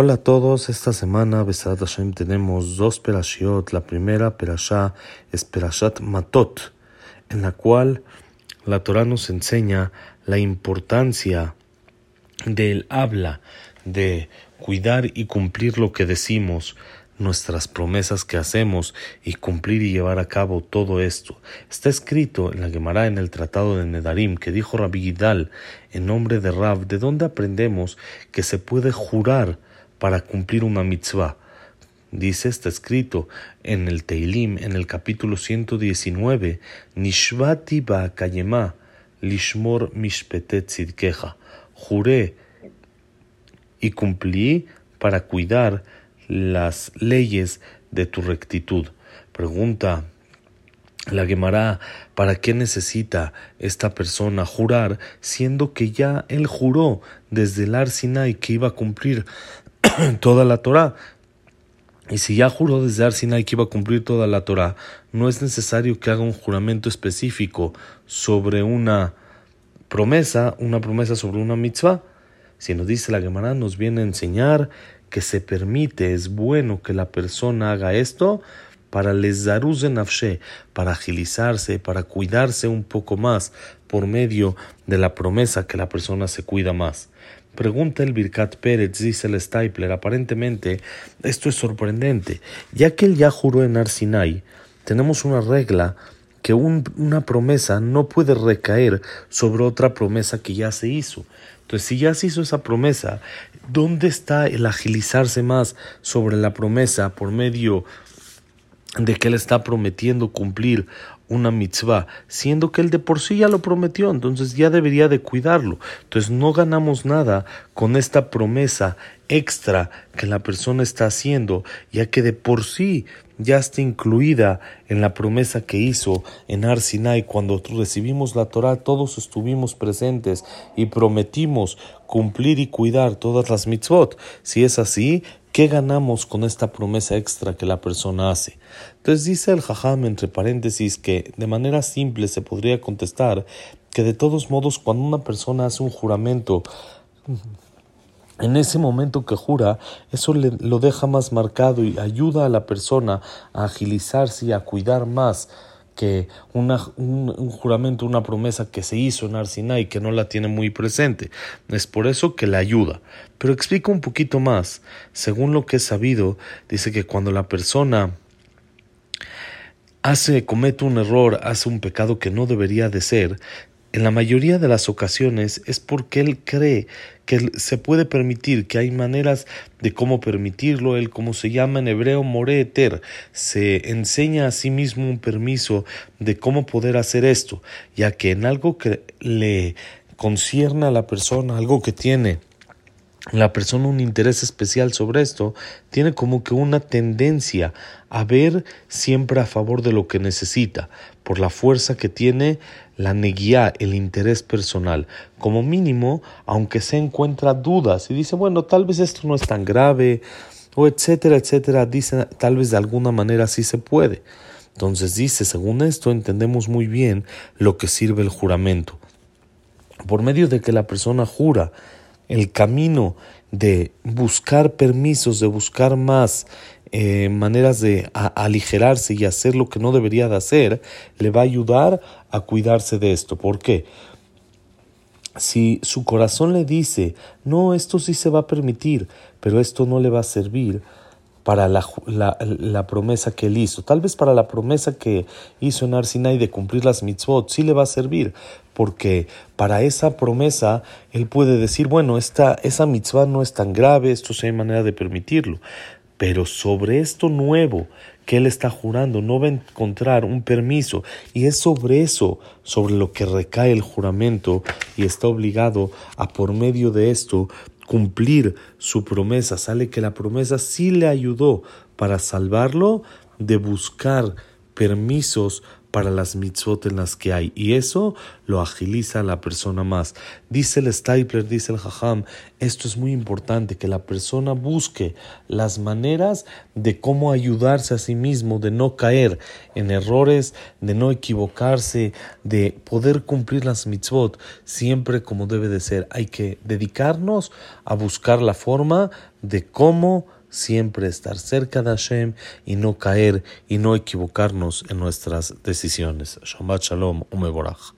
Hola a todos, esta semana Besad Hashem tenemos dos perashiot. La primera perashá es Perashat Matot, en la cual la Torah nos enseña la importancia del habla, de cuidar y cumplir lo que decimos, nuestras promesas que hacemos y cumplir y llevar a cabo todo esto. Está escrito en la Gemara en el Tratado de Nedarim que dijo Rabbi Gidal en nombre de Rab, de dónde aprendemos que se puede jurar para cumplir una mitzvah. Dice, está escrito en el Teilim, en el capítulo 119, Nishvati kayema lishmor mishpetet. Juré y cumplí para cuidar las leyes de tu rectitud. Pregunta la Gemara, ¿para qué necesita esta persona jurar, siendo que ya él juró desde el Ar Sinai que iba a cumplir toda la Torah. Y si ya juró desde Arsinai que iba a cumplir toda la Torah, no es necesario que haga un juramento específico sobre una promesa, una promesa sobre una mitzvah. Si nos dice la Gemara, nos viene a enseñar que se permite, es bueno que la persona haga esto para les nafshe, para agilizarse, para cuidarse un poco más por medio de la promesa que la persona se cuida más. Pregunta el Birkat Pérez, dice el Stapler, aparentemente esto es sorprendente, ya que él ya juró en Arsinai, tenemos una regla que una promesa no puede recaer sobre otra promesa que ya se hizo. Entonces, si ya se hizo esa promesa, ¿dónde está el agilizarse más sobre la promesa por medio de que él está prometiendo cumplir una mitzvah, siendo que él de por sí ya lo prometió, entonces ya debería de cuidarlo. Entonces no ganamos nada con esta promesa extra que la persona está haciendo, ya que de por sí ya está incluida en la promesa que hizo en Arsinai cuando recibimos la Torah, todos estuvimos presentes y prometimos cumplir y cuidar todas las mitzvot. Si es así, ¿Qué ganamos con esta promesa extra que la persona hace? Entonces dice el Jajam entre paréntesis que de manera simple se podría contestar que de todos modos cuando una persona hace un juramento, en ese momento que jura, eso le, lo deja más marcado y ayuda a la persona a agilizarse y a cuidar más que un, juramento, una promesa que se hizo en Arsinai que no la tiene muy presente. Es por eso que la ayuda. Pero explica un poquito más. Según lo que es sabido, dice que cuando la persona hace, comete un error, hace un pecado que no debería de ser, en la mayoría de las ocasiones es porque él cree que se puede permitir, que hay maneras de cómo permitirlo. Él, como se llama en hebreo, moreter, se enseña a sí mismo un permiso de cómo poder hacer esto, ya que en algo que le concierne a la persona, algo que tiene la persona un interés especial sobre esto, tiene como que una tendencia a ver siempre a favor de lo que necesita, por la fuerza que tiene la neguía, el interés personal. Como mínimo, aunque se encuentra dudas y dice, bueno, tal vez esto no es tan grave, o etcétera, etcétera, dice, tal vez de alguna manera sí se puede. Entonces dice, según esto entendemos muy bien lo que sirve el juramento. Por medio de que la persona jura el camino de buscar permisos, de buscar más eh, maneras de aligerarse y hacer lo que no debería de hacer, le va a ayudar a cuidarse de esto. ¿Por qué? Si su corazón le dice, no, esto sí se va a permitir, pero esto no le va a servir, para la, la, promesa que él hizo. Tal vez para la promesa que hizo en Arsinai de cumplir las mitzvot sí le va a servir, porque para esa promesa él puede decir, bueno, esta, esa mitzvah no es tan grave, esto sí hay manera de permitirlo. Pero sobre esto nuevo que él está jurando no va a encontrar un permiso y es sobre eso sobre lo que recae el juramento y está obligado a por medio de esto cumplir su promesa. Sale que la promesa sí le ayudó para salvarlo de buscar permisos para las mitzvot en las que hay. Y eso lo agiliza a la persona más. Dice el Stapler, dice el Jajam, esto es muy importante, que la persona busque las maneras de cómo ayudarse a sí mismo, de no caer en errores, de no equivocarse, de poder cumplir las mitzvot siempre como debe de ser. Hay que dedicarnos a buscar la forma de cómo siempre estar cerca de Hashem y no caer y no equivocarnos en nuestras decisiones. Shabbat Shalom, Umeborach.